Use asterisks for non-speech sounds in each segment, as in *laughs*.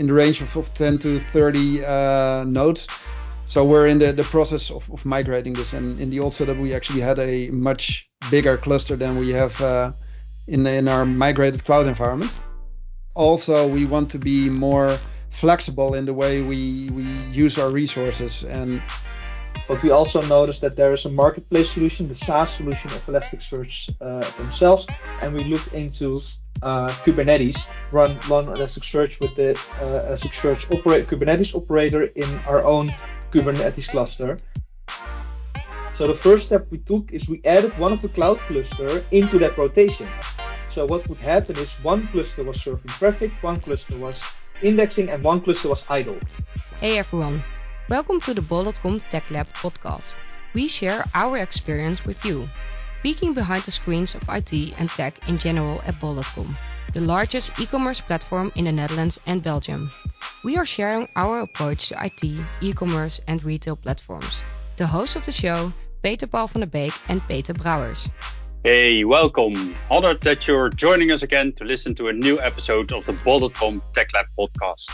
in the range of, of 10 to 30 uh, nodes. So we're in the, the process of, of migrating this. And in the old setup, we actually had a much bigger cluster than we have uh, in, in our migrated cloud environment. Also, we want to be more flexible in the way we, we use our resources. And but we also noticed that there is a marketplace solution, the SaaS solution of Elasticsearch uh, themselves, and we looked into uh, Kubernetes, run, run Elasticsearch with the uh, Elasticsearch Kubernetes operator in our own Kubernetes cluster. So the first step we took is we added one of the cloud cluster into that rotation. So what would happen is one cluster was serving traffic, one cluster was indexing, and one cluster was idle. Hey everyone, welcome to the Bol.com Tech Lab podcast. We share our experience with you, peeking behind the screens of IT and tech in general at Bol.com, the largest e-commerce platform in the Netherlands and Belgium. We are sharing our approach to IT, e-commerce and retail platforms. The hosts of the show, Peter Paul van der Beek and Peter Brouwers. Hey, welcome. Honored that you're joining us again to listen to a new episode of the Bol.com Tech Lab podcast.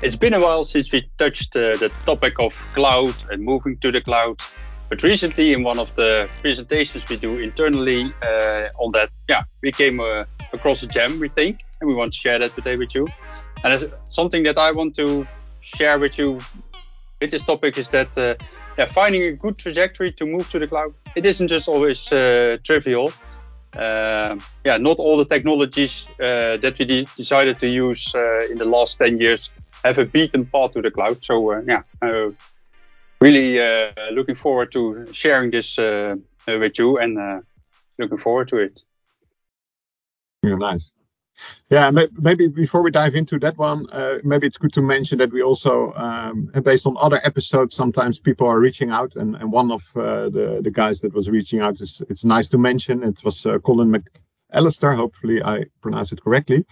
It's been a while since we touched uh, the topic of cloud and moving to the cloud, but recently in one of the presentations we do internally uh, on that, yeah, we came uh, across a gem, we think, and we want to share that today with you. And it's something that I want to share with you with this topic is that uh, yeah, finding a good trajectory to move to the cloud, it isn't just always uh, trivial. Uh, yeah, not all the technologies that we de- decided to use in the last 10 years have a beaten path to the cloud. So uh, yeah, really looking forward to sharing this with you and looking forward to it. Yeah, nice. Yeah, maybe before we dive into that one, uh, maybe it's good to mention that we also, um, based on other episodes, sometimes people are reaching out, and, and one of uh, the the guys that was reaching out is it's nice to mention. It was uh, Colin McAllister. Hopefully, I pronounce it correctly.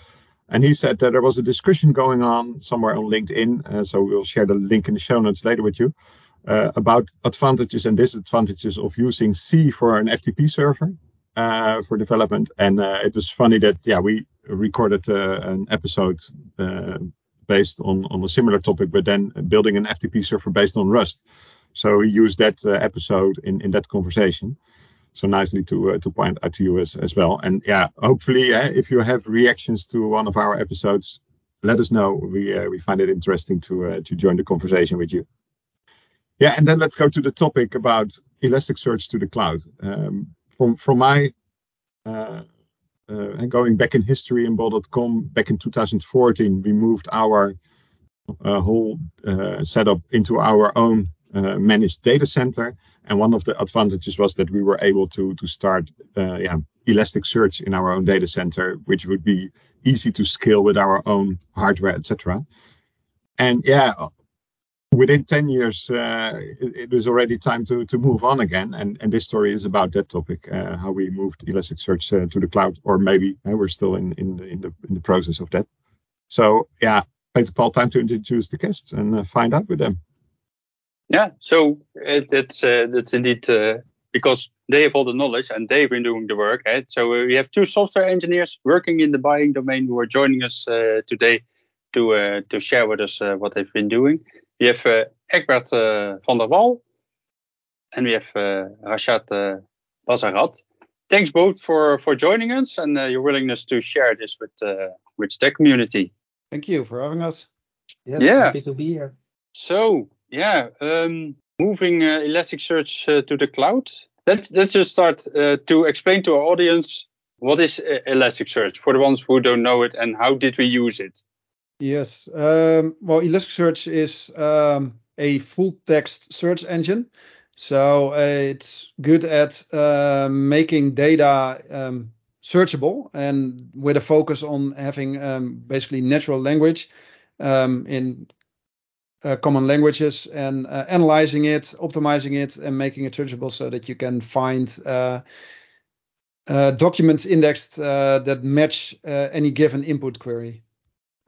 And he said that there was a discussion going on somewhere on LinkedIn. Uh, so we'll share the link in the show notes later with you uh, about advantages and disadvantages of using C for an FTP server uh, for development. And it was funny that yeah we recorded uh, an episode uh, based on on a similar topic, but then building an FTP server based on Rust. So we used that uh, episode in in that conversation. So nicely to to point out to you as as well. And yeah, hopefully, if you have reactions to one of our episodes, let us know. We uh, we find it interesting to uh, to join the conversation with you. Yeah, and then let's go to the topic about Elasticsearch to the cloud. Um, from from my uh, uh, and going back in history in Bol.com, back in 2014, we moved our uh, whole uh, setup into our own uh, managed data center. And one of the advantages was that we were able to to start uh, yeah, Elasticsearch in our own data center, which would be easy to scale with our own hardware, etc. And yeah, within 10 years, uh, it, it, was already time to, to move on again. And, and this story is about that topic, uh, how we moved Elasticsearch uh, to the cloud, or maybe uh, we're still in, in, the, in, the, in the process of that. So, yeah, Peter Paul, time to introduce the guests and uh, find out with them. Yeah, so it, that's, uh, that's indeed because they have all the knowledge and they've been doing the work. Eh? So we have two software engineers working in the buying domain who are joining us today to, to share with us what they've been doing. We have uh, Egbert uh, van der Wal and we have uh, Rasjaad uh, Basarat. Thanks both for, for joining us and uh, your willingness to share this with uh, with the community. Thank you for having us. Yes, yeah. happy to be here. So yeah, um, moving uh, Elasticsearch uh, to the cloud. Let's let's just start to explain to our audience what is Elasticsearch for the ones who don't know it and how did we use it. Yes. Um, well, Elasticsearch is um, a full text search engine. So uh, it's good at uh, making data um, searchable and with a focus on having um, basically natural language um, in uh, common languages and uh, analyzing it, optimizing it, and making it searchable so that you can find uh, uh, documents indexed that match any given input query.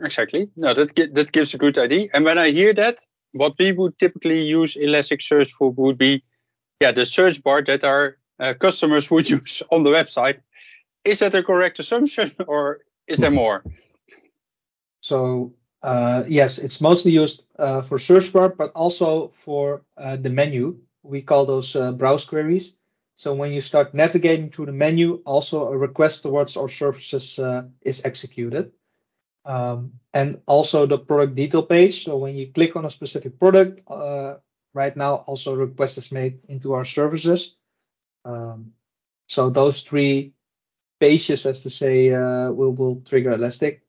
Exactly. No, that that gives a good idea. And when I hear that, what we would typically use Elasticsearch for would be, yeah, the search bar that our uh, customers would *laughs* use on the website. Is that a correct assumption, or is there more? So Uh, yes, it's mostly used uh, for search bar, but also for uh, the menu. We call those uh, browse queries. So when you start navigating through the menu, also a request towards our services uh, is executed. Um, and also the product detail page. So when you click on a specific product, uh, right now also request is made into our services. Um, so those three pages, as to say, will will trigger Elastic.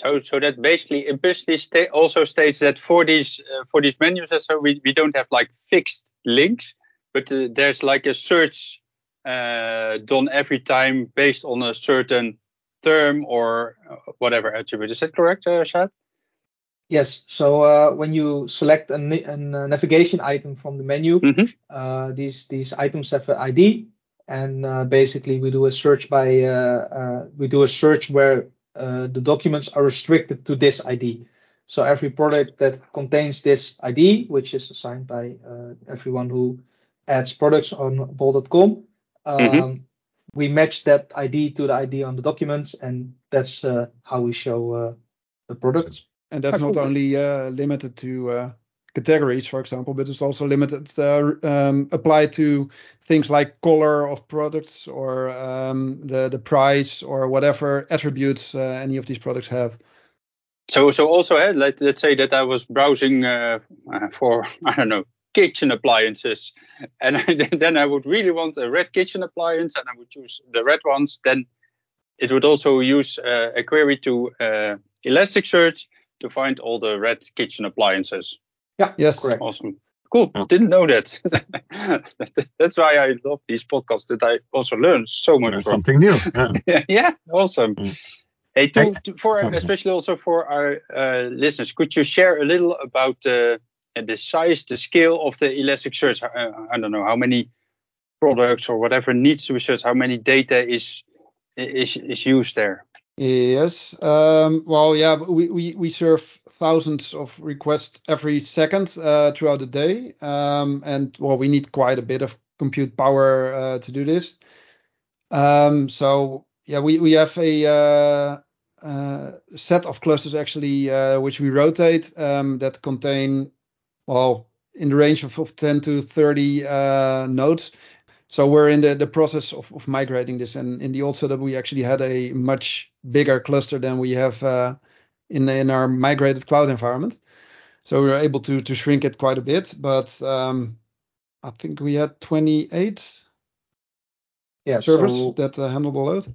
So, so that basically implicitly sta- also states that for these uh, for these menus, so we, we don't have like fixed links, but uh, there's like a search uh, done every time based on a certain term or uh, whatever attribute. Is that correct, uh, Shad? Yes. So uh, when you select a, a, navigation item from the menu, mm-hmm. uh, these these items have an ID, and uh, basically we do a search by uh, uh, we do a search where the documents are restricted to this ID. So every product that contains this ID, which is assigned by uh, everyone who adds products on bol.com, um, mm-hmm. we match that ID to the ID on the documents, and that's uh, how we show uh, the products. And that's not only uh, limited to uh, categories, for example, but it's also limited, uh, um, applied to things like color of products or um, the the price or whatever attributes uh, any of these products have. So, so also, uh, let, let's say that I was browsing uh, uh for I don't know kitchen appliances, *laughs* and *laughs* then I would really want a red kitchen appliance, and I would choose the red ones. Then it would also use uh, a query to Elasticsearch to find all the red kitchen appliances. Yeah. Yes. Correct. Awesome. Cool. Yeah. Didn't know that. *laughs* That's why I love these podcasts. That I also learn so much. From. Something new. *laughs* Yeah. yeah. Awesome. Mm. Hey, to, to, for especially also for our uh, listeners, could you share a little about uh, the size, the scale of the Elasticsearch? Uh, I don't know how many products or whatever needs to be searched. How many data is is is used there? Yes. Um, well, yeah, we, we, we serve thousands of requests every second uh, throughout the day. Um, and well, we need quite a bit of compute power uh, to do this. Um, so yeah, we, we have a uh, uh set of clusters actually, uh, which we rotate um, that contain, well, in the range of, of 10 to 30 uh, nodes. So we're in the, the process of, of migrating this. And in the old setup, we actually had a much bigger cluster than we have uh, in in our migrated cloud environment. So we were able to to shrink it quite a bit. But um, I think we had 28 yeah, servers so that uh, handle the load.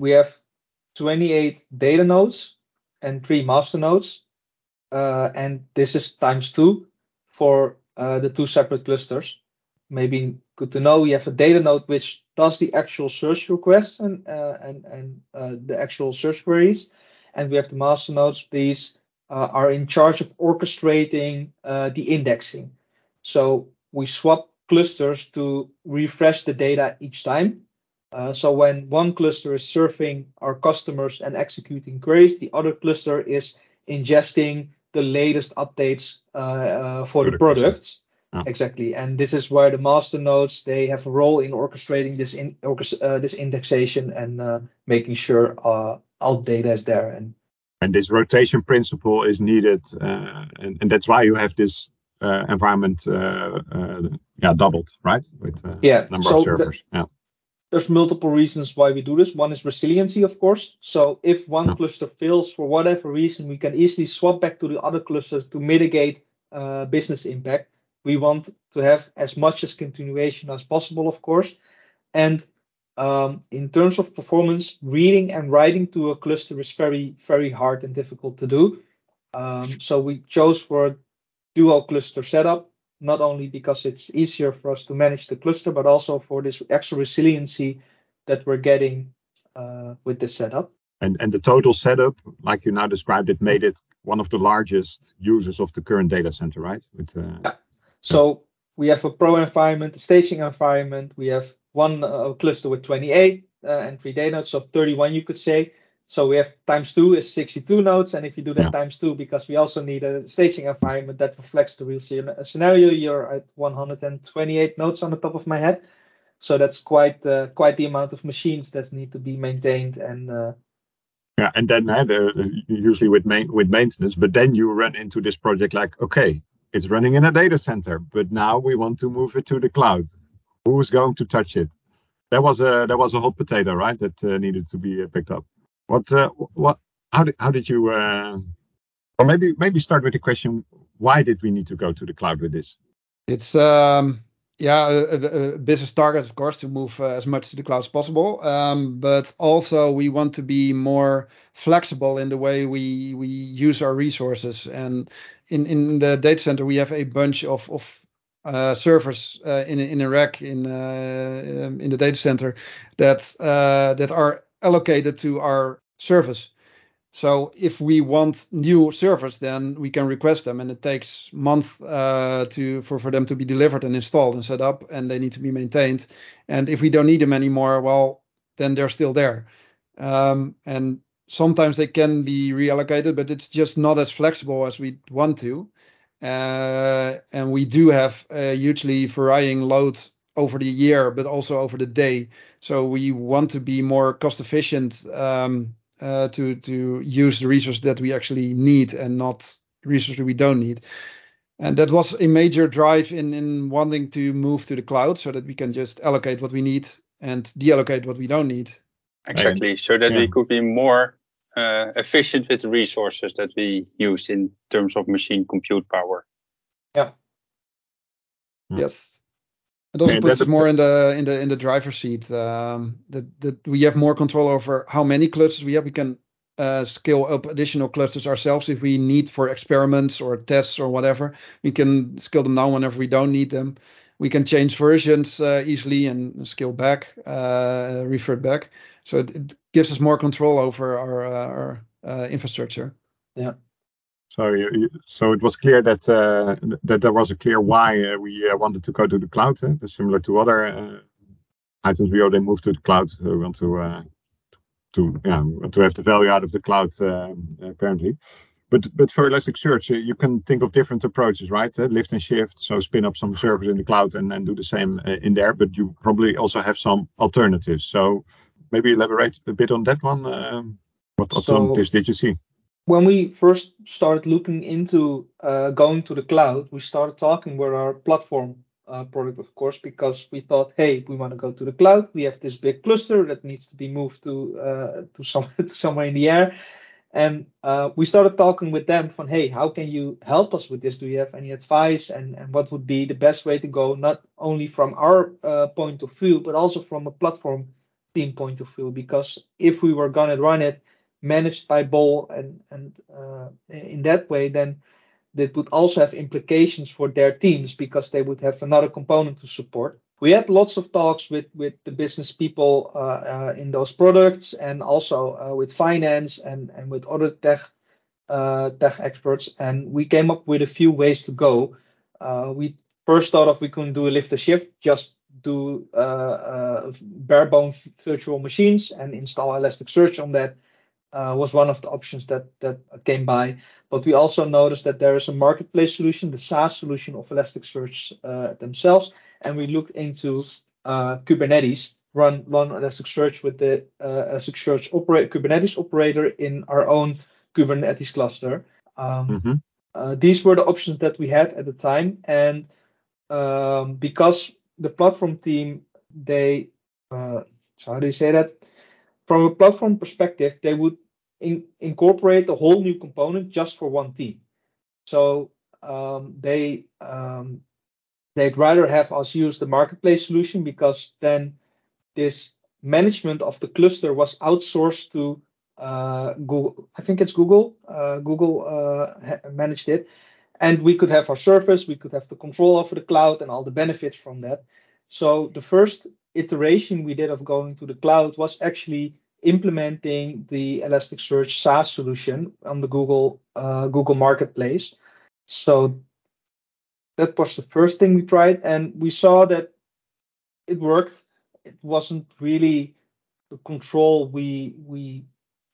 We have 28 data nodes and three master nodes. Uh, and this is times two for uh, the two separate clusters maybe good to know you have a data node which does the actual search requests and uh, and and uh, the actual search queries, and we have the master nodes. These uh, are in charge of orchestrating uh, the indexing. So we swap clusters to refresh the data each time. Uh, so when one cluster is serving our customers and executing queries, the other cluster is ingesting the latest updates uh, for the products. Yeah. Exactly, and this is where the master nodes they have a role in orchestrating this in uh, this indexation and uh, making sure uh, all data is there. And and this rotation principle is needed, uh, and, and that's why you have this uh, environment, uh, yeah, doubled, right? With yeah, number so of servers. The, yeah. There's multiple reasons why we do this. One is resiliency, of course. So if one yeah. cluster fails for whatever reason, we can easily swap back to the other clusters to mitigate business impact we want to have as much as continuation as possible, of course. And um, in terms of performance, reading and writing to a cluster is very, very hard and difficult to do. Um, so we chose for a dual cluster setup, not only because it's easier for us to manage the cluster, but also for this extra resiliency that we're getting uh, with this setup. And, and the total setup, like you now described it, made it one of the largest users of the current data center, right? With, uh, yeah. So we have a pro environment, a staging environment. We have one uh, cluster with 28 uh, and three data nodes, so 31 you could say. So we have times two is 62 nodes, and if you do that yeah. times two, because we also need a staging environment that reflects the real scenario, you're at 128 nodes on the top of my head. So that's quite uh, quite the amount of machines that need to be maintained and uh, Yeah, and then uh, the, usually with main, with maintenance, but then you run into this project like, okay, it's running in a data center, but now we want to move it to the cloud. Who's going to touch it? That was a that was a hot potato, right? That uh, needed to be uh, picked up. What uh, what how did how did you uh, or maybe maybe start with the question why did we need to go to the cloud with this? It's um yeah, a, a, business target, of course, to move uh, as much to the cloud as possible. Um, but also, we want to be more flexible in the way we we use our resources. And in in the data center, we have a bunch of of uh, servers uh, in in a rack in uh, um, in the data center that uh, that are allocated to our service. So if we want new servers, then we can request them, and it takes months uh, to for, for them to be delivered and installed and set up, and they need to be maintained. And if we don't need them anymore, well, then they're still there. Um, and sometimes they can be reallocated, but it's just not as flexible as we want to. Uh, and we do have a hugely varying load over the year, but also over the day. So we want to be more cost efficient. Um, uh, to to use the resources that we actually need and not resources we don't need. And that was a major drive in in wanting to move to the cloud so that we can just allocate what we need and deallocate what we don't need. Exactly, so that yeah. we could be more efficient with the resources that we use in terms of machine compute power. Yeah. Yes. It also puts us more in the in the in the driver's seat. Um, that that we have more control over how many clusters we have. We can uh, scale up additional clusters ourselves if we need for experiments or tests or whatever. We can scale them down whenever we don't need them. We can change versions uh, easily and scale back, uh, revert back. So it, it, gives us more control over our, uh, our uh, infrastructure. Yeah. So, so it was clear that uh, that there was a clear why uh, we uh, wanted to go to the cloud. similar to other items, we already moved to the cloud. So we want to to yeah to have the value out of the cloud apparently. But but for Elasticsearch, you can think of different approaches, right? Uh, lift and shift, so spin up some servers in the cloud and, and do the same uh, in there. But you probably also have some alternatives. So maybe elaborate a bit on that one. Um, what alternatives so, did you see? when we first started looking into uh, going to the cloud, we started talking with our platform uh, product, of course, because we thought, hey, we want to go to the cloud. We have this big cluster that needs to be moved to uh, to, some, *laughs* to somewhere in the air, and uh, we started talking with them from, hey, how can you help us with this? Do you have any advice? And and what would be the best way to go, not only from our uh, point of view, but also from a platform team point of view? Because if we were gonna run it managed by Bol and and uh, in that way, then that would also have implications for their teams because they would have another component to support. We had lots of talks with with the business people uh, uh, in those products and also uh, with finance and and with other tech uh, tech experts, and we came up with a few ways to go. Uh, we first thought of we couldn't do a lift and shift, just do bare bone virtual machines and install Elasticsearch on that uh, was one of the options that that came by. But we also noticed that there is a marketplace solution, the SaaS solution of Elasticsearch uh, themselves, and we looked into uh, Kubernetes, run run Elasticsearch with the uh, Elasticsearch operate Kubernetes operator in our own Kubernetes cluster. Um, mm-hmm. Uh, these were the options that we had at the time, and um, because the platform team they uh, how do you say that? From a platform perspective, they would in, incorporate a whole new component just for one team. So um, they um, they'd rather have us use the marketplace solution because then this management of the cluster was outsourced to uh, Google. I think it's Google. Uh, Google uh, managed it, and we could have our service, we could have the control over the cloud and all the benefits from that. So the first iteration we did of going to the cloud was actually implementing the Elasticsearch SaaS solution on the Google uh, Google Marketplace. So that was the first thing we tried, and we saw that it worked. It wasn't really the control we we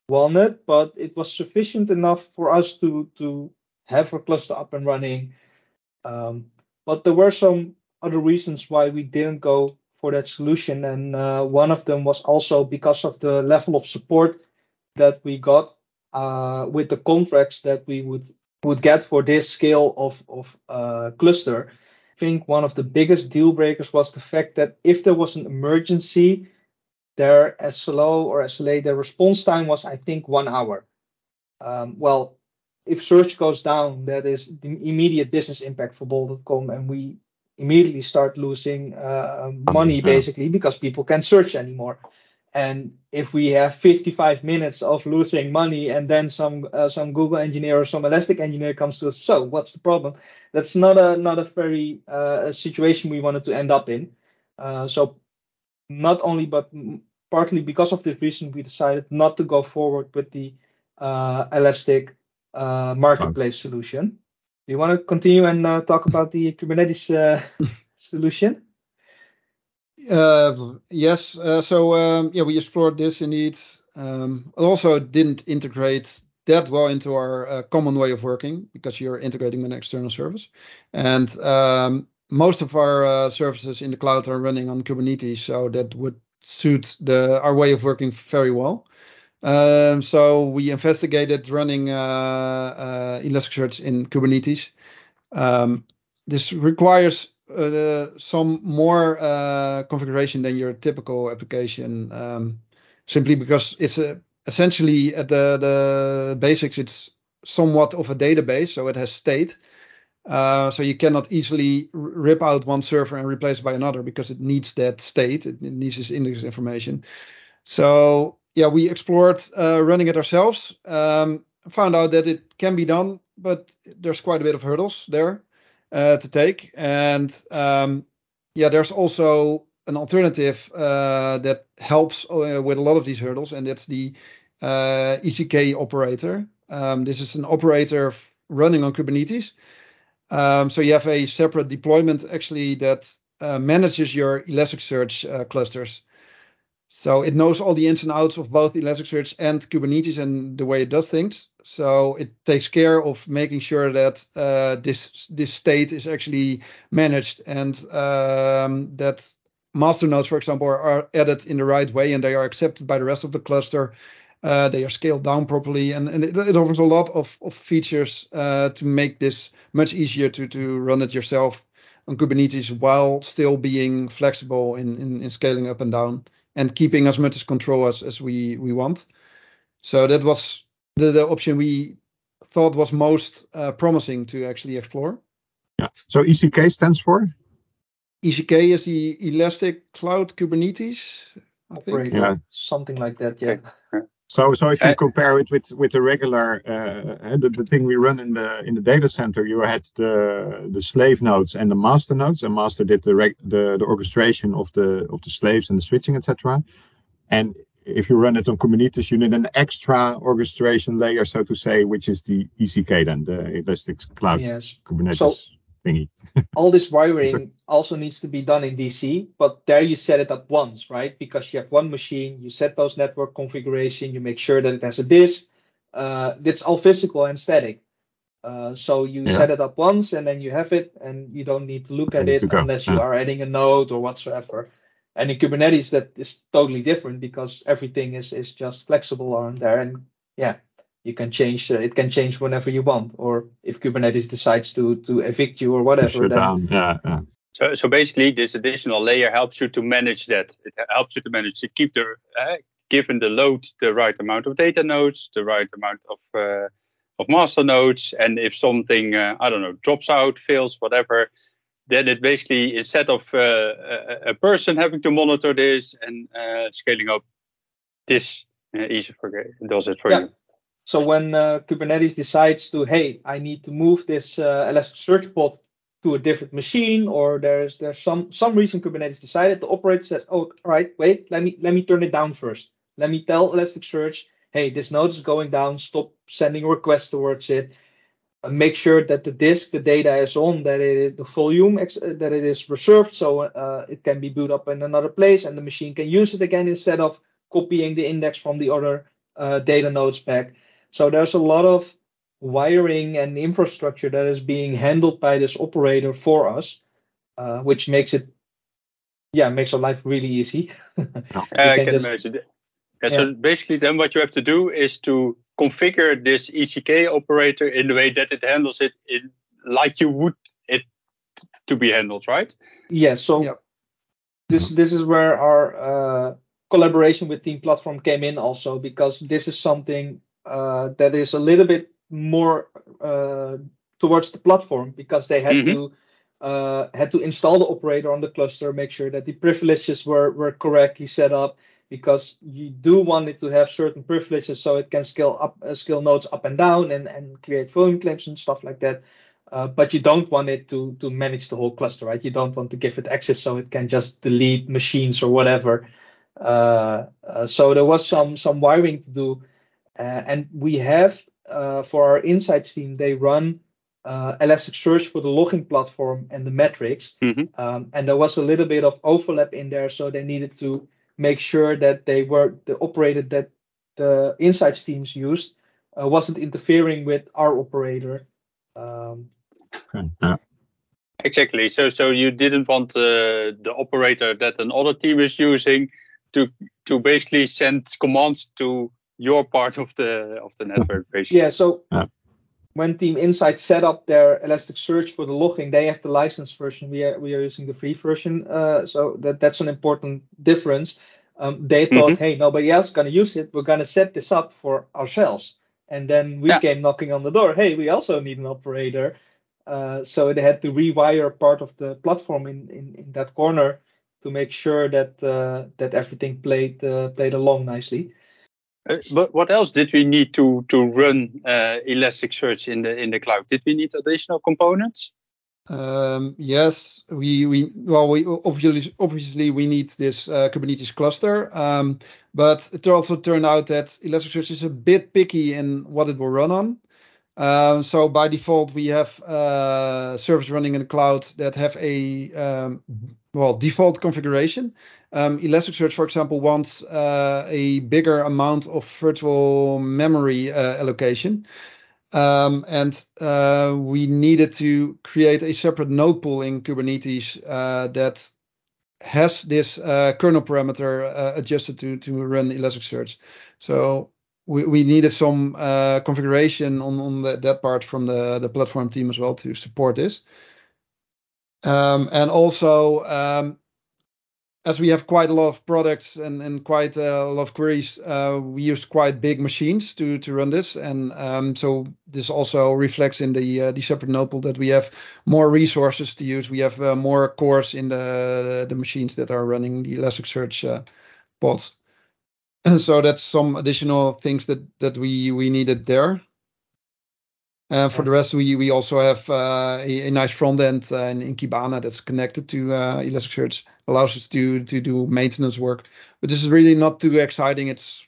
wanted, but it was sufficient enough for us to to have a cluster up and running. Um, but there were some other reasons why we didn't go for that solution. And uh, one of them was also because of the level of support that we got uh, with the contracts that we would would get for this scale of of uh, cluster. I think one of the biggest deal breakers was the fact that if there was an emergency, their SLO or SLA, their response time was I think one hour. Um, well, if search goes down, that is the immediate business impact for Bol.com, and we immediately start losing uh, money basically because people can't search anymore. And if we have 55 minutes of losing money, and then some uh, some Google engineer or some Elastic engineer comes to us, so what's the problem? That's not a not a very uh, situation we wanted to end up in. Uh, so not only but partly because of this reason, we decided not to go forward with the uh, Elastic uh, marketplace solution. Do you want to continue and uh, talk about the Kubernetes uh, *laughs* solution? Uh, yes. Uh, so um, yeah, we explored this indeed. Um, also didn't integrate that well into our uh, common way of working because you're integrating an external service, and um, most of our uh, services in the cloud are running on Kubernetes, so that would suit the our way of working very well. Um, so we investigated running uh, uh, Elasticsearch in Kubernetes. Um, this requires uh, some more uh, configuration than your typical application, um, simply because it's a, essentially at the, the basics, it's somewhat of a database, so it has state. Uh, so you cannot easily rip out one server and replace it by another because it needs that state. It, it needs this index information. So yeah, we explored uh, running it ourselves. Um, found out that it can be done, but there's quite a bit of hurdles there uh, to take. And um, yeah, there's also an alternative uh, that helps uh, with a lot of these hurdles, and that's the uh, ECK operator. Um, this is an operator running on Kubernetes. Um, so you have a separate deployment actually that uh, manages your Elasticsearch clusters. So it knows all the ins and outs of both Elasticsearch and Kubernetes and the way it does things. So it takes care of making sure that uh, this this state is actually managed and um, that master nodes, for example, are, added in the right way and they are accepted by the rest of the cluster. Uh, they are scaled down properly, and, and it, it, offers a lot of, of features uh, to make this much easier to to run it yourself on Kubernetes while still being flexible in, in, in scaling up and down and keeping as much as control as, as we, we want. So that was the, the option we thought was most uh, promising to actually explore. Yeah. So ECK stands for? ECK is the Elastic Cloud Kubernetes. I think. Yeah. Something like that. Yeah. So, so if you uh, compare it with with the regular uh, the, the thing we run in the in the data center, you had the the slave nodes and the master nodes, and master did the reg, the, the orchestration of the of the slaves and the switching, etc. And if you run it on Kubernetes, you need an extra orchestration layer, so to say, which is the ECK, then the Elastic Cloud yes. Kubernetes. So, thingy. *laughs* all this wiring so, also needs to be done in DC, but there you set it up once, right? Because you have one machine, you set those network configuration, you make sure that it has a disk. Uh, it's all physical and static. Uh, so you yeah. set it up once and then you have it, and you don't need to look at it unless you yeah. are adding a node or whatsoever. And in Kubernetes, that is totally different because everything is is just flexible on there, and yeah, you can change uh, it can change whenever you want or if kubernetes decides to to evict you or whatever Shut then, down. Yeah, yeah. So, so basically this additional layer helps you to manage that it helps you to manage to keep the uh, given the load the right amount of data nodes the right amount of uh, of master nodes and if something uh, i don't know drops out fails whatever then it basically instead of uh, a, a, person having to monitor this and uh, scaling up this easy for does it for yeah. you so when uh, Kubernetes decides to, hey, I need to move this uh, Elasticsearch pod to a different machine, or there's there's some some reason Kubernetes decided, the operator says, oh, all right, wait, let me let me turn it down first. Let me tell Elasticsearch, hey, this node is going down. Stop sending requests towards it. Uh, make sure that the disk, the data is on, that it is the volume, ex- uh, that it is reserved, so uh, it can be boot up in another place, and the machine can use it again instead of copying the index from the other uh, data nodes back. So there's a lot of wiring and infrastructure that is being handled by this operator for us, uh, which makes it, yeah, makes our life really easy. *laughs* I can just, imagine. Yeah, so basically, then what you have to do is to configure this ECK operator in the way that it handles it in like you would it to be handled, right? Yeah. So Yep. this this is where our uh, collaboration with Team Platform came in also because this is something uh, that is a little bit more uh, towards the platform because they had Mhm. to uh, had to install the operator on the cluster, make sure that the privileges were were correctly set up because you do want it to have certain privileges so it can scale up uh, scale nodes up and down and and create volume claims and stuff like that. Uh, but you don't want it to to manage the whole cluster, right? You don't want to give it access so it can just delete machines or whatever. Uh, so there was some some wiring to do, uh, and we have uh, for our insights team they run uh, Elasticsearch for the logging platform and the metrics, Mhm. um, and there was a little bit of overlap in there, so they needed to make sure that they were the operator that the insights teams used uh, wasn't interfering with our operator. Um, Yeah. Exactly. So so you didn't want uh, the operator that another team is using to to basically send commands to your part of the of the network, *laughs* basically. Yeah, so Yeah. when Team Insight set up their Elasticsearch for the logging, they have the licensed version. We are we are using the free version. Uh, so that that's an important difference. Um, they thought, Mhm. hey, nobody else is gonna use it. We're gonna set this up for ourselves. And then we Yeah. came knocking on the door. Hey, we also need an operator. Uh, so they had to rewire part of the platform in in, in that corner to make sure that uh, that everything played uh, played along nicely. Uh, but what else did we need to to run uh, Elasticsearch in the in the cloud? Did we need additional components? Um, yes, we we well we obviously obviously we need this uh, Kubernetes cluster, um, but it also turned out that Elasticsearch is a bit picky in what it will run on. Um, so by default, we have uh, servers running in the cloud that have a um, well default configuration. Um, Elasticsearch, for example, wants uh, a bigger amount of virtual memory uh, allocation. Um, and uh, we needed to create a separate node pool in Kubernetes uh, that has this uh, kernel parameter adjusted to to run Elasticsearch. So we, we needed some uh, configuration on on the, that part from the the platform team as well to support this. Um, and also um, as we have quite a lot of products and, and quite a lot of queries, uh, we use quite big machines to to run this, and um, so this also reflects in the uh, the separate node pool that we have more resources to use. We have uh, more cores in the the machines that are running the Elasticsearch uh, pods. *clears throat* so that's some additional things that that we we needed there. Uh, for the rest, we we also have uh, a, a nice front end uh, in, in Kibana that's connected to uh, Elasticsearch, allows us to to do maintenance work. But this is really not too exciting. It's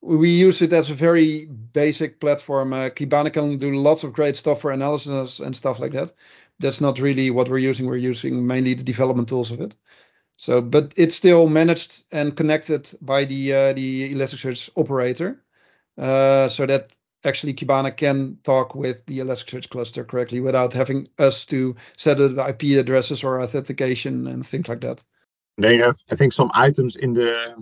we use it as a very basic platform. Uh, Kibana can do lots of great stuff for analysis and stuff like that. That's not really what we're using. We're using mainly the development tools of it. So, but it's still managed and connected by the uh, the Elasticsearch operator, uh, so that actually Kibana can talk with the Elasticsearch cluster correctly without having us to set up the IP addresses or authentication and things like that. They have, I think, some items in the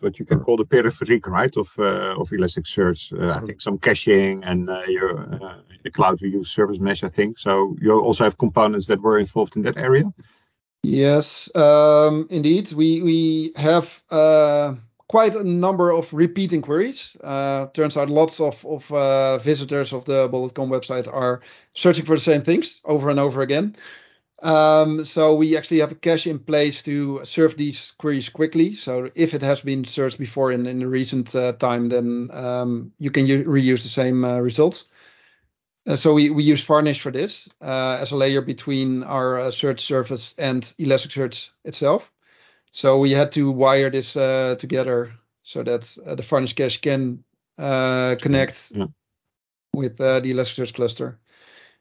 what, you can call the peripheric, right, of uh, of Elasticsearch. Uh, I think some caching and uh, your, uh, the cloud we use service mesh, I think. So you also have components that were involved in that area. Yes, um, indeed. We we have uh, quite a number of repeating queries. Uh, turns out lots of of uh, visitors of the Bol.com website are searching for the same things over and over again. Um, so we actually have a cache in place to serve these queries quickly. So if it has been searched before in in recent uh, time, then um, you can u- reuse the same uh, results. Uh, so we, we use Varnish for this uh, as a layer between our uh, search service and Elasticsearch itself. So we had to wire this uh, together so that uh, the Varnish cache can uh, connect Yeah. with uh, the Elasticsearch cluster.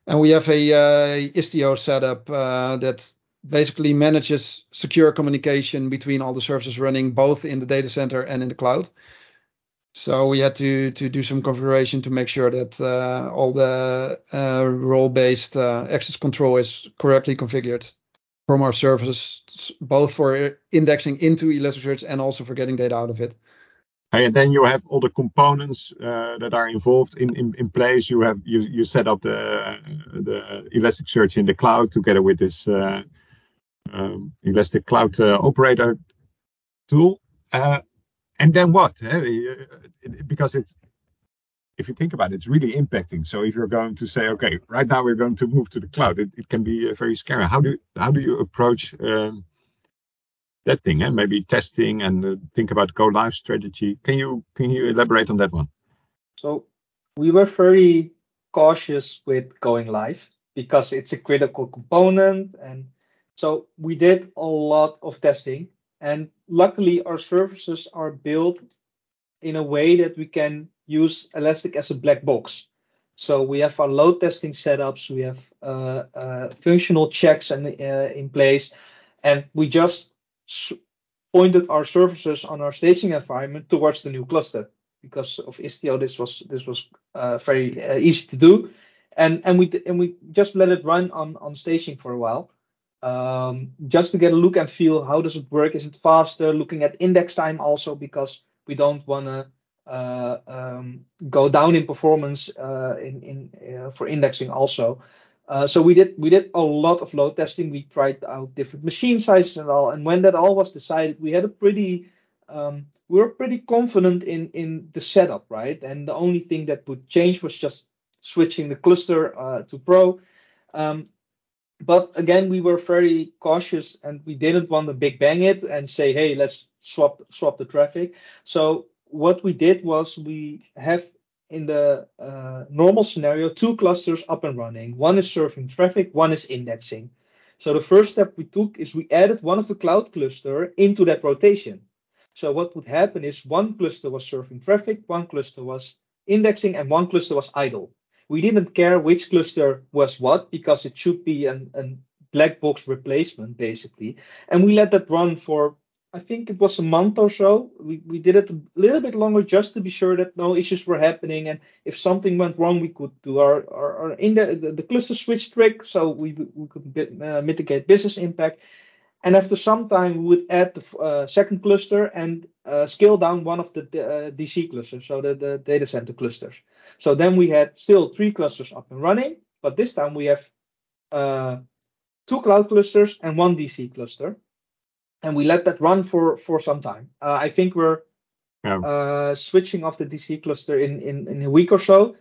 And we have a uh, Istio setup uh, that basically manages secure communication between all the services running both in the data center and in the cloud. So we had to to do some configuration to make sure that uh, all the uh, role-based uh, access control is correctly configured from our services, both for indexing into Elasticsearch and also for getting data out of it. And then you have all the components uh, that are involved in, in, in place. You have you, you set up the the Elasticsearch in the cloud together with this uh, um, Elastic Cloud uh, Operator tool. And then what? Eh? Because it's if you think about it, it's really impacting. So if you're going to say, okay, right now we're going to move to the cloud, it, it can be very scary. How do how do you approach um, that thing? Eh? Maybe testing and uh, think about go live strategy. Can you can you elaborate on that one? So we were very cautious with going live because it's a critical component, and so we did a lot of testing. And luckily, our services are built in a way that we can use Elastic as a black box. So we have our load testing setups, we have uh, uh, functional checks and, uh, in place, and we just pointed our services on our staging environment towards the new cluster. Because of Istio, this was this was uh, very uh, easy to do, and and we and we just let it run on on staging for a while, um, just to get a look and feel how does it work? Is it faster? Looking at index time also because we don't want to uh, um, go down in performance uh, in in uh, for indexing also. so we did we did a lot of load testing. We tried out different machine sizes and all. And when that all was decided, we had a pretty um, we were pretty confident in in the setup, right? And the only thing that would change was just switching the cluster uh, to Pro. Um, but again, we were very cautious and we didn't want to big bang it and say, hey, let's swap swap the traffic. So what we did was we have in the uh, normal scenario two clusters up and running. One is serving traffic, one is indexing. So the first step we took is we added one of the cloud cluster into that rotation. So what would happen is one cluster was serving traffic, one cluster was indexing, and one cluster was idle. We didn't care which cluster was what because it should be an, an black box replacement basically. And we let that run for I think it was a month or so. We, we did it a little bit longer just to be sure that no issues were happening. And if something went wrong, we could do our, our, our in the, the, the, cluster switch trick so we, we could uh, mitigate business impact. And after some time, we would add the uh, second cluster and uh, scale down one of the uh, DC clusters, so the, the data center clusters. So then we had still three clusters up and running, but this time we have uh, two cloud clusters and one DC cluster and we let that run for for some time. Uh, I think we're yeah. uh, switching off the DC cluster in in, in a week or so.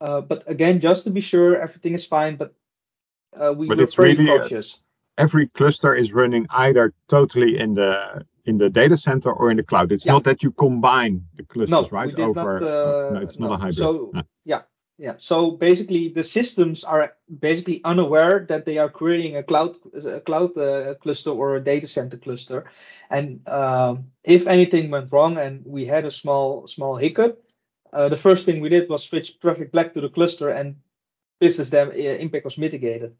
Uh, but again, just to be sure everything is fine. But uh, we but were it's really, cautious. Every cluster is running either totally in the in the data center or in the cloud. It's yeah. not that you combine the clusters, no, right? Over not, uh, no, it's not no. a hybrid. So no. yeah, yeah. So basically, the systems are basically unaware that they are creating a cloud a cloud uh, cluster or a data center cluster, and um, if anything went wrong and we had a small small hiccup, uh, the first thing we did was switch traffic back to the cluster, and business dam- uh, impact was mitigated.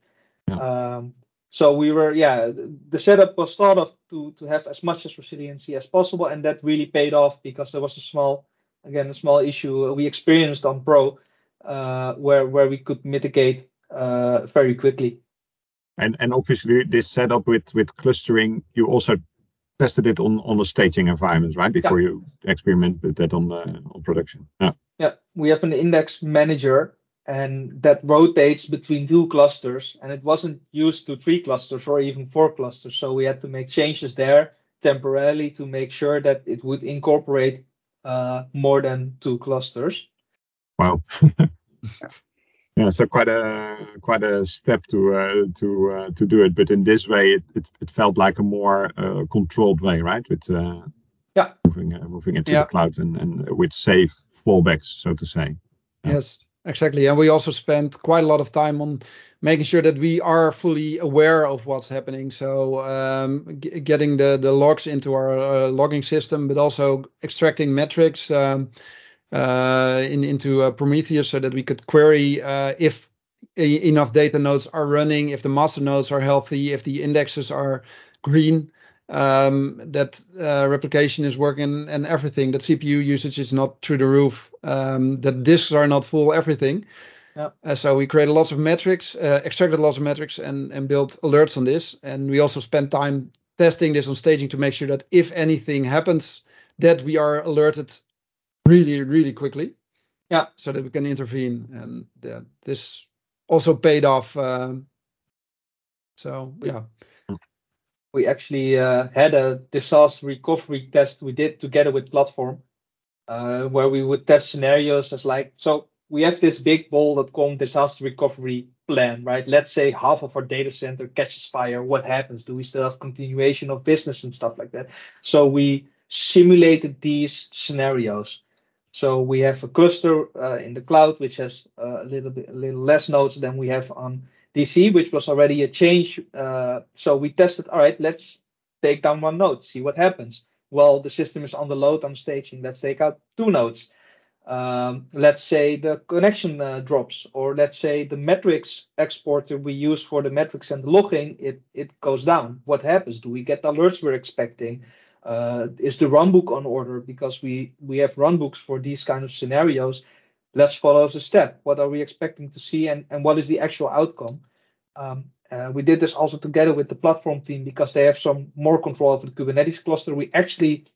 Yeah. Um, so we were yeah the setup was thought of to to have as much as resiliency as possible, and that really paid off because there was a small again a small issue we experienced on Pro uh, where where we could mitigate uh, very quickly. And and obviously this setup with with clustering, you also tested it on on a staging environment, right? Before yeah. you experiment with that on the on production. Yeah. Yeah, we have an index manager and that rotates between two clusters and it wasn't used to three clusters or even four clusters so we had to make changes there temporarily to make sure that it would incorporate uh, more than two clusters Wow. *laughs* yeah, so quite a quite a step to uh, to uh, to do it, but in this way, it it, it felt like a more uh, controlled way, right? With uh, yeah, moving uh, moving into yeah. the cloud and and with safe fallbacks, so to say. Yeah. Yes, exactly. And we also spent quite a lot of time on making sure that we are fully aware of what's happening. So um, getting the the logs into our uh, logging system, but also extracting metrics. Um, uh, in, into uh, Prometheus so that we could query uh, if enough data nodes are running, if the master nodes are healthy, if the indexes are green, um, that uh, replication is working and everything, that CPU usage is not through the roof, um, that disks are not full, everything. Yeah. Uh, so we created lots of metrics, uh, extracted lots of metrics, and and built alerts on this. And we also spent time testing this on staging to make sure that if anything happens that we are alerted really, really quickly. Yeah. So that we can intervene, and uh, this also paid off. Um, so yeah. We actually uh, had a disaster recovery test we did together with Platform, uh, where we would test scenarios as like, so we have this big bol.com disaster recovery plan, right? Let's say half of our data center catches fire. What happens? Do we still have continuation of business and stuff like that? So we simulated these scenarios. So we have a cluster uh, in the cloud which has uh, a little bit a little less nodes than we have on DC, which was already a change. Uh, so we tested. All right, let's take down one node, see what happens. Well, the system is on the load on staging. Let's take out two nodes. Um, let's say the connection uh, drops, or let's say the metrics exporter we use for the metrics and the logging, it, it goes down. What happens? Do we get alerts we're expecting? Uh, is the runbook on order? Because we, we have runbooks for these kind of scenarios. Let's follow the step. What are we expecting to see, and, and what is the actual outcome? Um, uh, we did this also together with the platform team because they have some more control over the Kubernetes cluster. We actually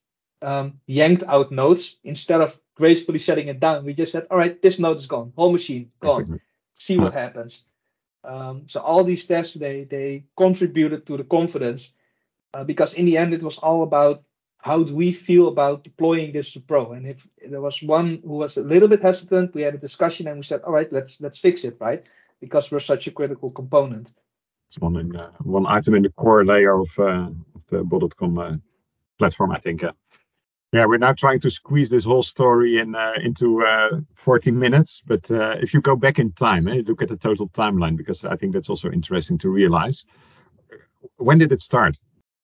um, yanked out nodes instead of gracefully shutting it down. We just said, all right, this node is gone, whole machine gone. Exactly. See what happens. Um, so all these tests they they contributed to the confidence uh, because in the end it was all about how do we feel about deploying this to pro. And if there was one who was a little bit hesitant, we had a discussion and we said, all right, let's let's fix it, right? Because we're such a critical component. It's one in uh, one item in the core layer of, uh, of the bol.com uh, platform, I think. Yeah, we're now trying to squeeze this whole story in uh, into uh, 14 minutes. But uh, if you go back in time, eh, look at the total timeline, because I think that's also interesting to realize. When did it start?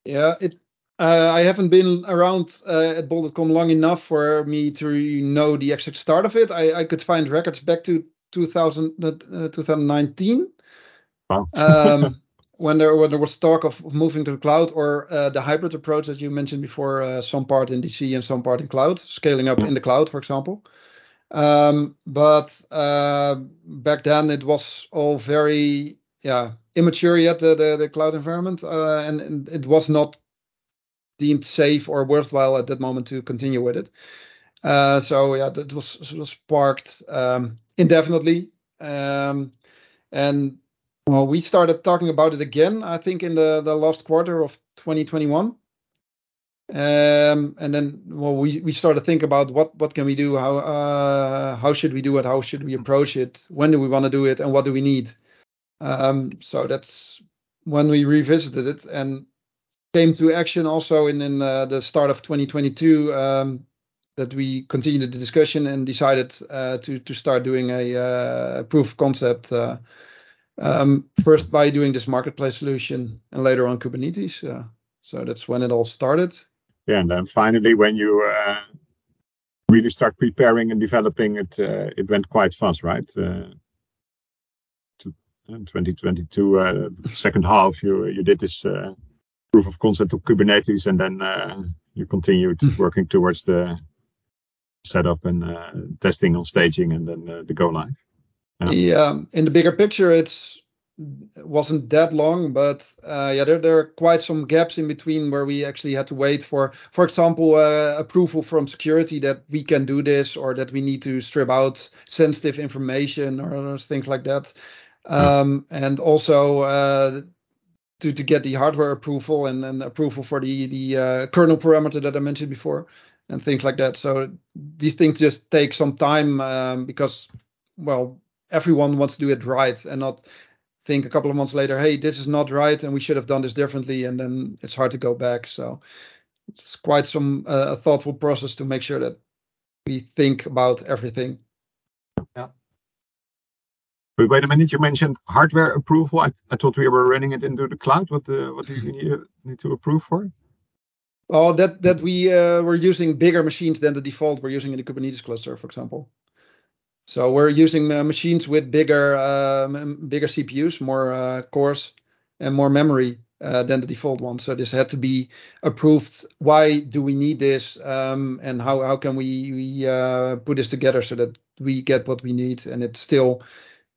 Yeah, it. Uh, I haven't been around uh, at bol.com long enough for me to know the exact start of it. I, I could find records back to 2000, uh, 2019. Wow. um, *laughs* when there when there was talk of, of moving to the cloud or uh, the hybrid approach that you mentioned before, uh, some part in DC and some part in cloud, scaling up in the cloud, for example. Um, but uh, back then it was all very yeah immature yet the the, the cloud environment, uh, and, and, it was not deemed safe or worthwhile at that moment to continue with it. Uh, so yeah, that was was parked um, indefinitely. Um, and well, we started talking about it again, I think, in the, the last quarter of 2021. Um, and then, well, we, we started thinking about what, what can we do? How, uh, how should we do it? How should we approach it? When do we want to do it? And what do we need? Um, so that's when we revisited it and came to action also in, in uh, the start of 2022 um, that we continued the discussion and decided uh, to, to start doing a uh, proof of concept uh, um, first by doing this marketplace solution and later on Kubernetes. Uh, so that's when it all started. Yeah, and then finally, when you uh, really start preparing and developing it, it went quite fast, right? Uh, to, in uh, 2022, uh, second half, you you did this proof of concept of Kubernetes, and then you continued hmm. working towards the setup and testing on staging, and then the go live. Yeah. yeah. in the bigger picture, it's it wasn't that long, but uh, yeah, there, there are quite some gaps in between where we actually had to wait for, for example, uh, approval from security that we can do this or that we need to strip out sensitive information or things like that. Um, and also uh, to to get the hardware approval and then approval for the the uh, kernel parameter that I mentioned before and things like that. So these things just take some time um, because well everyone wants to do it right and not think a couple of months later, hey, this is not right and we should have done this differently, and then it's hard to go back. So it's quite some uh, a thoughtful process to make sure that we think about everything. Yeah. But wait a minute, you mentioned hardware approval. I, I thought we were running it into the cloud. What uh, what do you need, need to approve for? Oh, that that we uh, were using bigger machines than the default we're using in the Kubernetes cluster, for example. So we're using uh, machines with bigger um, bigger CPUs, more uh, cores, and more memory uh, than the default one. So this had to be approved. Why do we need this? Um, and how how can we we uh, put this together so that we get what we need and it still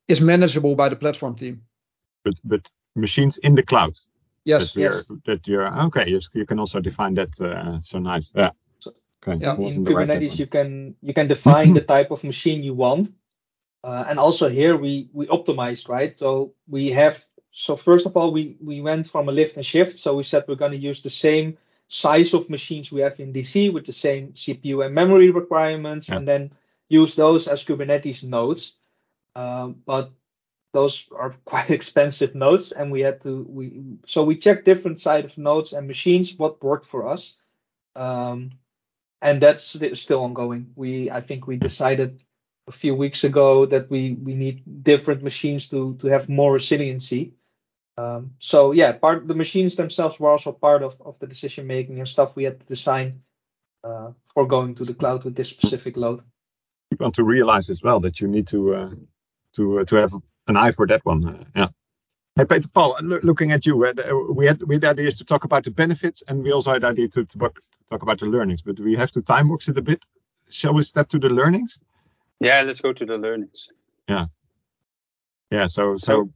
is manageable by the platform team. But but machines in the cloud. Yes. That, yes. that you're okay. Yes, you can also define that. Uh, so nice. Yeah. Okay. Yeah. in, wasn't in the right Kubernetes you can you can define the type of machine you want, uh, and also here we we optimized right. So we have so first of all we we went from a lift and shift. So we said we're going to use the same size of machines we have in DC with the same CPU and memory requirements, Yeah. and then use those as Kubernetes nodes. Um, but those are *laughs* quite expensive nodes, and we had to we so we checked different side of nodes and machines what worked for us. Um, and that's still ongoing. We I think we decided a few weeks ago that we we need different machines to to have more resiliency. Um, so yeah, part the machines themselves were also part of of the decision making and stuff we had to design uh, for going to the cloud with this specific load. You want to realize as well that you need to uh, to uh, to have an eye for that one. Uh, yeah. Hey, Peter Paul, looking at you, uh, we had we had ideas to talk about the benefits, and we also had the idea to, to talk talk about the learnings, but we have to time box it a bit. Shall we step to the learnings? Yeah, let's go to the learnings. Yeah. So so. So-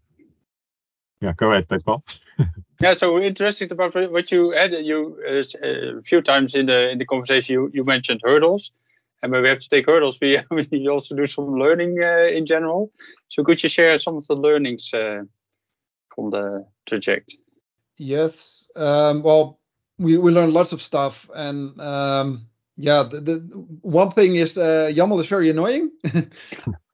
yeah, go ahead, Peter Paul. *laughs* Yeah, so interesting about what what you had. You uh, a few times in the in the conversation you, you mentioned hurdles, and when we have to take hurdles, we we also do some learning uh, in general. So could you share some of the learnings uh, from the project? Yes. Um, well, we, we learned lots of stuff, and um, yeah, the, the one thing is uh, YAML is very annoying. *laughs*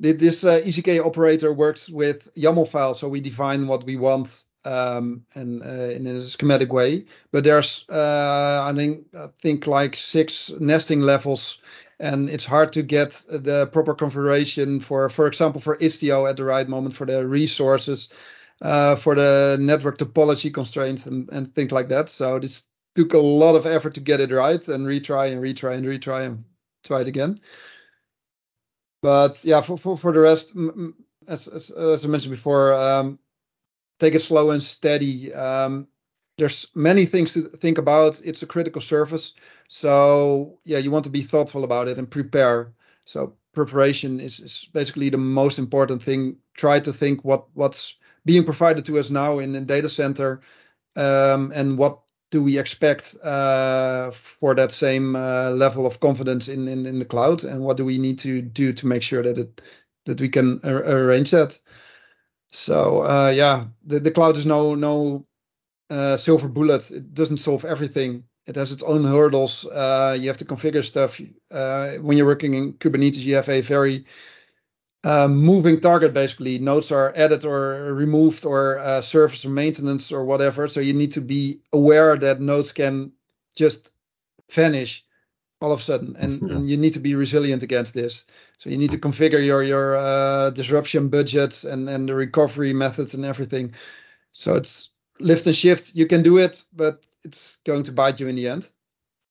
This uh, ECK operator works with YAML files, so we define what we want um, and uh, in a schematic way. But there's uh, I think I think like six nesting levels. And it's hard to get the proper configuration for, for example, for Istio at the right moment for the resources uh, for the network topology constraints and, and things like that. So this took a lot of effort to get it right and retry and retry and retry and try it again. But yeah, for for, for the rest, as, as as I mentioned before, um, take it slow and steady. Um, there's many things to think about. It's a critical service, so yeah, you want to be thoughtful about it and prepare. So preparation is, is basically the most important thing. Try to think what what's being provided to us now in the data center, um, and what do we expect uh, for that same uh, level of confidence in, in in the cloud, and what do we need to do to make sure that it that we can ar- arrange that. So uh, yeah, the, the cloud is no no uh, silver bullet. It doesn't solve everything. It has its own hurdles. Uh, you have to configure stuff. Uh, when you're working in Kubernetes, you have a very uh, moving target basically. Nodes are added or removed, or uh, service or maintenance or whatever. So you need to be aware that nodes can just vanish all of a sudden, and, *laughs* Yeah. and you need to be resilient against this. So you need to configure your your uh, disruption budgets and and the recovery methods and everything. So it's lift and shift. You can do it, but it's going to bite you in the end.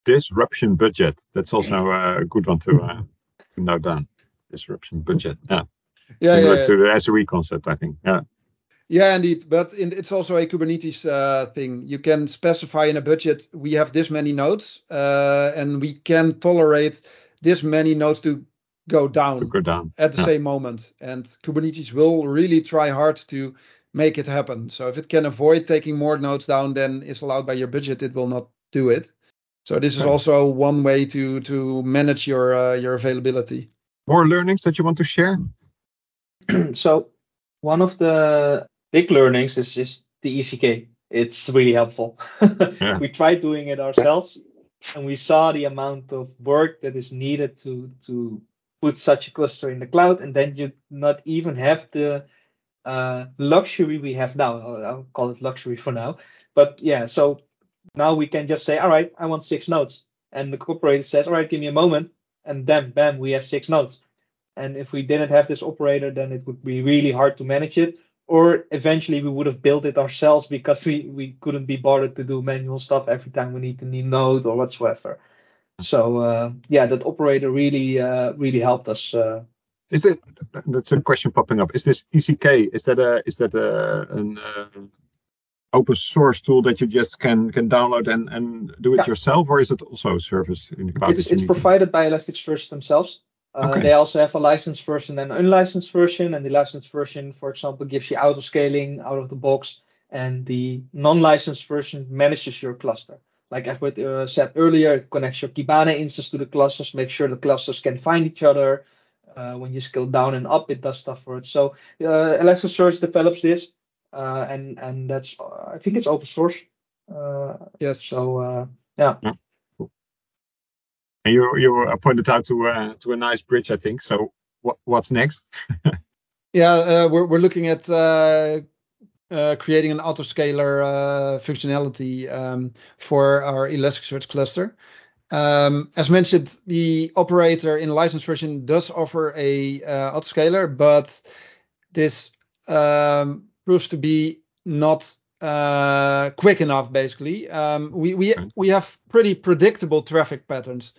Disruption budget. That's also a good one to, uh, *laughs* note down. Disruption budget. Yeah. Yeah, Similar yeah, to the SOE concept, I think. Yeah. Yeah, indeed. But in, it's also a Kubernetes uh, thing. You can specify in a budget, we have this many nodes, uh, and we can tolerate this many nodes to go down To go down. at the Yeah. same moment. And Kubernetes will really try hard to make it happen. So if it can avoid taking more nodes down than is allowed by your budget, it will not do it. So this is also one way to to manage your uh, your availability. More learnings that you want to share? *clears throat* so one of the big learnings is is the ECK. It's really helpful. *laughs* Yeah. We tried doing it ourselves, and we saw the amount of work that is needed to to put such a cluster in the cloud, and then you not even have the uh, luxury we have now. I'll, call it luxury for now. But yeah, so now we can just say, all right, I want six nodes, and the operator says, all right, give me a moment, and then bam, we have six nodes. And if we didn't have this operator, then it would be really hard to manage it. Or eventually we would have built it ourselves because we, we couldn't be bothered to do manual stuff every time we need a new node or whatsoever. So uh, yeah, that operator really uh, really helped us. Uh, Is it? That's a question popping up. Is this ECK? Is that a is that a an uh, open source tool that you just can can download and and do it Yeah. yourself, or is it also a service in the cloud? it's it's provided by Elasticsearch themselves. Uh, Okay. They also have a licensed version and an unlicensed version, and the licensed version, for example, gives you auto scaling out of the box, and the non-licensed version manages your cluster. like Egbert uh, said earlier, it connects your Kibana instance to the clusters, make sure the clusters can find each other. Uh, when you scale down and up, it does stuff for it. So uh, Elasticsearch develops this, uh, and and that's I think it's open source. Uh, yes. So uh, yeah. yeah. Cool. And you you pointed out to uh, to a nice bridge, I think. So what what's next? *laughs* yeah, we're we're looking at uh, creating an autoscaler uh, functionality um, for our Elasticsearch cluster. Um, as mentioned, the operator in license version does offer a uh, autoscaler, but this um, proves to be not uh, quick enough. Basically, um, we we we have pretty predictable traffic patterns,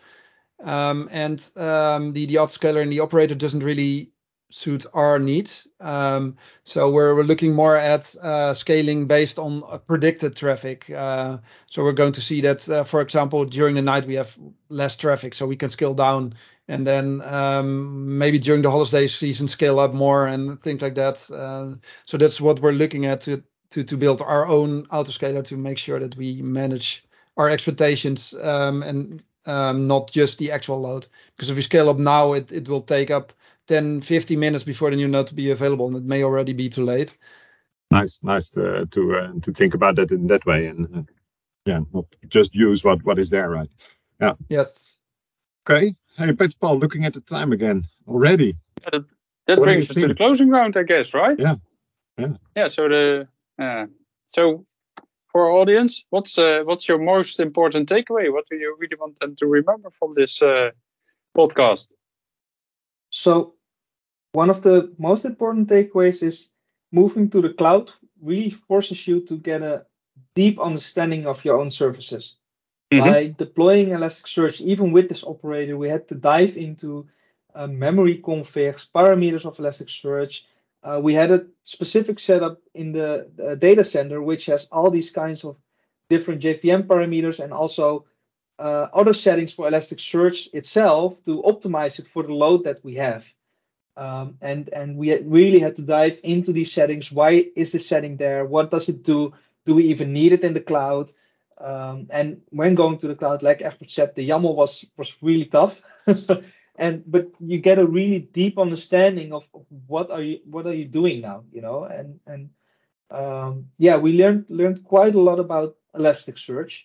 um, and um, the the autoscaler and the operator doesn't really suit our needs. Um, so we're, we're looking more at uh, scaling based on predicted traffic. Uh, so we're going to see that, uh, for example, during the night we have less traffic, so we can scale down, and then um, maybe during the holiday season scale up more and things like that. Uh, so that's what we're looking at to to to build our own autoscaler to make sure that we manage our expectations um, and um, not just the actual load. Because if we scale up now, it, it will take up 10, 15 minutes before the new node to be available, and it may already be too late. Nice, nice to to uh, to think about that in that way, and uh, yeah, not just use what what is there, right? Yeah. Yes. Okay. Hey, Peter Paul, looking at the time again already. Yeah, that, that brings us to the closing round, I guess, right? Yeah. Yeah. Yeah. So the uh, so for our audience, what's uh, what's your most important takeaway? What do you really want them to remember from this uh, podcast? So one of the most important takeaways is moving to the cloud really forces you to get a deep understanding of your own services. Mm-hmm. By deploying Elasticsearch, even with this operator, we had to dive into uh, memory configs, parameters of Elasticsearch. Uh, we had a specific setup in the, the, data center, which has all these kinds of different JVM parameters and also uh, other settings for Elasticsearch itself to optimize it for the load that we have. Um, and and we really had to dive into these settings. Why is this setting there? What does it do? Do we even need it in the cloud? Um, and when going to the cloud, like Egbert said, the YAML was was really tough. *laughs* and but you get a really deep understanding of, what are you what are you doing now, you know? And and um, yeah, we learned learned quite a lot about Elasticsearch.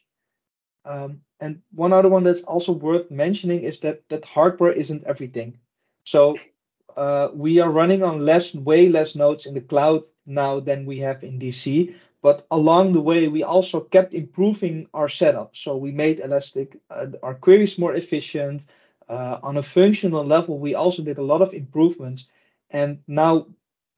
Um, and one other one that's also worth mentioning is that that hardware isn't everything. So uh, we are running on less, way less nodes in the cloud now than we have in DC. But along the way, we also kept improving our setup. So we made Elastic uh, our queries more efficient. Uh, on a functional level, we also did a lot of improvements. And now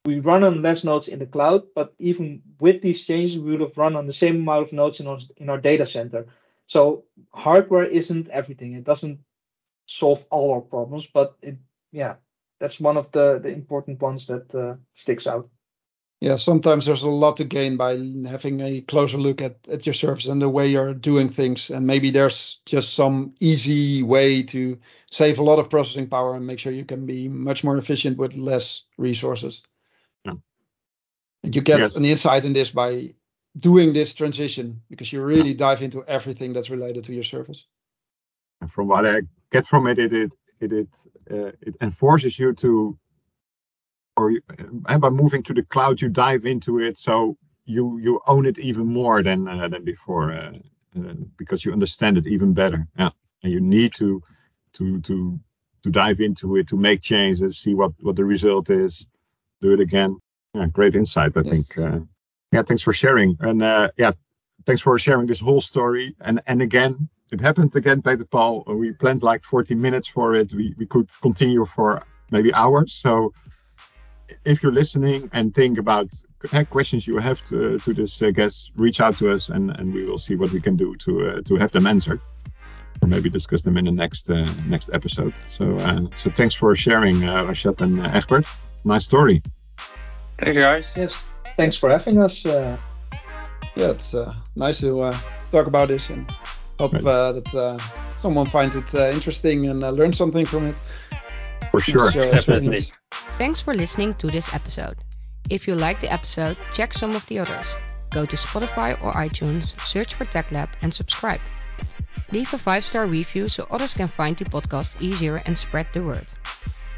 we run on less nodes in the cloud, but even with these changes, we would have run on the same amount of nodes in our, in our data center. So hardware isn't everything. It doesn't solve all our problems, but it yeah, that's one of the the important ones that uh, sticks out. Yeah, sometimes there's a lot to gain by having a closer look at, at your service and the way you're doing things. And maybe there's just some easy way to save a lot of processing power and make sure you can be much more efficient with less resources. Yeah. And you get yes. an insight in this by doing this transition because you really dive into everything that's related to your service. And from what I get from it, it it it it, uh, it enforces you to, or you, uh, by moving to the cloud, you dive into it, so you you own it even more than uh, than before uh, uh, because you understand it even better. Yeah, and you need to to to to dive into it to make changes, see what what the result is, do it again. Yeah, great insight, I yes. think. Yeah, thanks for sharing. And uh, yeah, thanks for sharing this whole story. And and again, it happened again, Peter Paul. We planned like 40 minutes for it. We we could continue for maybe hours. So if you're listening and think about questions you have to, to this uh, guest, reach out to us and, and we will see what we can do to uh, to have them answered or maybe discuss them in the next uh, next episode. So uh, so thanks for sharing, uh, Rasjaad and uh, Egbert. Nice story. Thank you, guys. Yes thanks for having us. Uh, yeah, it's uh, nice to uh, talk about this and hope right. Uh, that uh, someone finds it uh, interesting and learn something from it. For sure. Definitely. Thanks for listening to this episode. If you like the episode, check some of the others. Go to Spotify or iTunes, search for TechLab and subscribe. Leave a 5 star review so others can find the podcast easier and spread the word.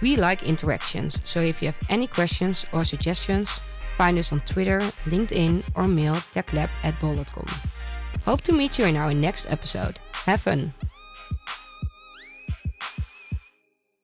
We like interactions, so if you have any questions or suggestions, find us on Twitter, LinkedIn, or mail techlab at bol.com. Hope to meet you in our next episode. Have fun!